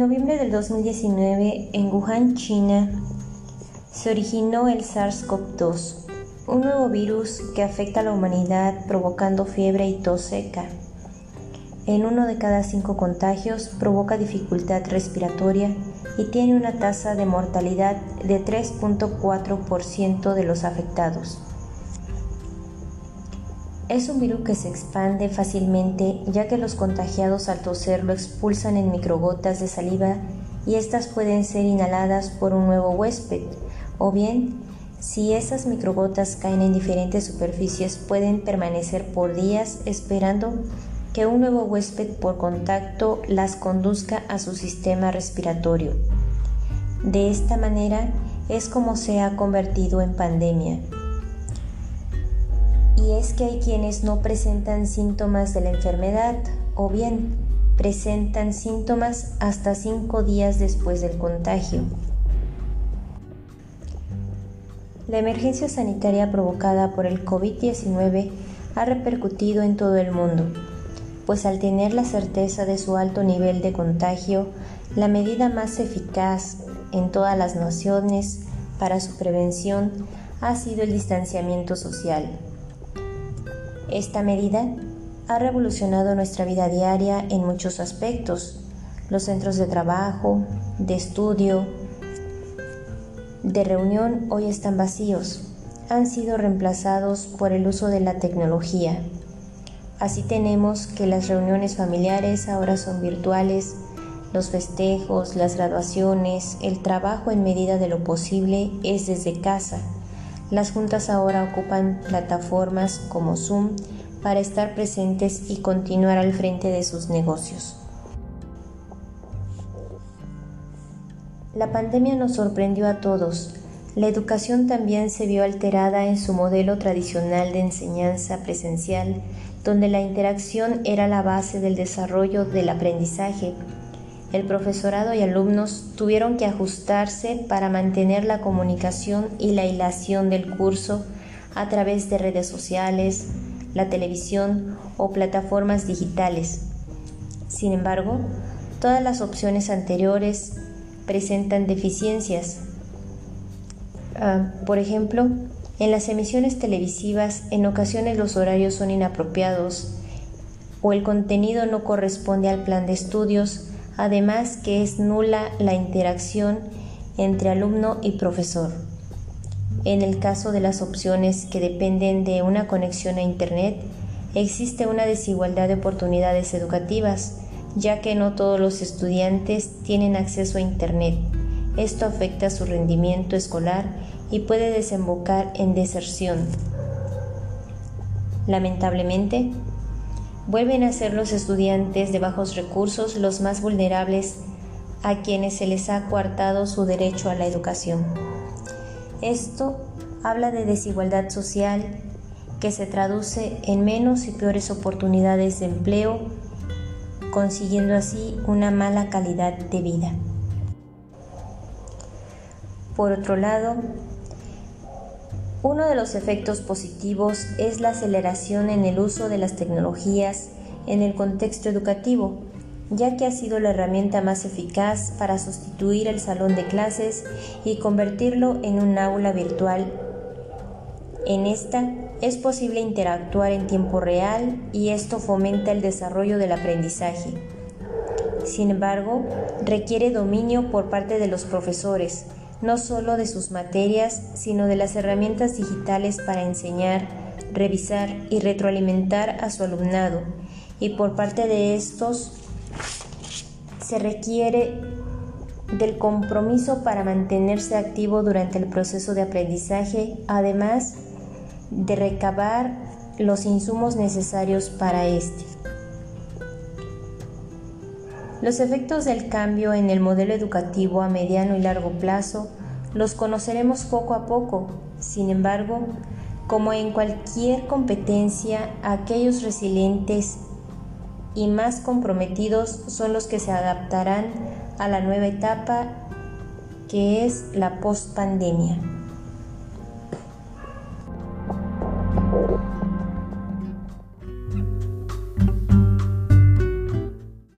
En noviembre del 2019, en Wuhan, China, se originó el SARS-CoV-2, un nuevo virus que afecta a la humanidad provocando fiebre y tos seca. En uno de cada cinco contagios provoca dificultad respiratoria y tiene una tasa de mortalidad de 3.4% de los afectados. Es un virus que se expande fácilmente ya que los contagiados al toser lo expulsan en microgotas de saliva y estas pueden ser inhaladas por un nuevo huésped o bien si esas microgotas caen en diferentes superficies pueden permanecer por días esperando que un nuevo huésped por contacto las conduzca a su sistema respiratorio. De esta manera es como se ha convertido en pandemia y es que hay quienes no presentan síntomas de la enfermedad o bien presentan síntomas hasta cinco días después del contagio. La emergencia sanitaria provocada por el COVID-19 ha repercutido en todo el mundo, pues al tener la certeza de su alto nivel de contagio, la medida más eficaz en todas las naciones para su prevención ha sido el distanciamiento social. Esta medida ha revolucionado nuestra vida diaria en muchos aspectos. Los centros de trabajo, de estudio, de reunión hoy están vacíos. Han sido reemplazados por el uso de la tecnología. Así tenemos que las reuniones familiares ahora son virtuales, los festejos, las graduaciones, el trabajo en medida de lo posible es desde casa las juntas ahora ocupan plataformas como Zoom para estar presentes y continuar al frente de sus negocios. La pandemia nos sorprendió a todos. La educación también se vio alterada en su modelo tradicional de enseñanza presencial, donde la interacción era la base del desarrollo del aprendizaje el profesorado y alumnos tuvieron que ajustarse para mantener la comunicación y la hilación del curso a través de redes sociales, la televisión o plataformas digitales. Sin embargo, todas las opciones anteriores presentan deficiencias. Ah, por ejemplo, en las emisiones televisivas en ocasiones los horarios son inapropiados o el contenido no corresponde al plan de estudios además que es nula la interacción entre alumno y profesor. En el caso de las opciones que dependen de una conexión a Internet, existe una desigualdad de oportunidades educativas, ya que no todos los estudiantes tienen acceso a Internet. Esto afecta su rendimiento escolar y puede desembocar en deserción. Lamentablemente, vuelven a ser los estudiantes de bajos recursos los más vulnerables a quienes se les ha coartado su derecho a la educación. Esto habla de desigualdad social que se traduce en menos y peores oportunidades de empleo, consiguiendo así una mala calidad de vida. Por otro lado, uno de los efectos positivos es la aceleración en el uso de las tecnologías en el contexto educativo, ya que ha sido la herramienta más eficaz para sustituir el salón de clases y convertirlo en un aula virtual. En esta es posible interactuar en tiempo real y esto fomenta el desarrollo del aprendizaje. Sin embargo, requiere dominio por parte de los profesores, no solo de sus materias, sino de las herramientas digitales para enseñar, revisar y retroalimentar a su alumnado. Y por parte de estos se requiere del compromiso para mantenerse activo durante el proceso de aprendizaje, además de recabar los insumos necesarios para este. Los efectos del cambio en el modelo educativo a mediano y largo plazo los conoceremos poco a poco. Sin embargo, como en cualquier competencia, aquellos resilientes y más comprometidos son los que se adaptarán a la nueva etapa que es la post-pandemia.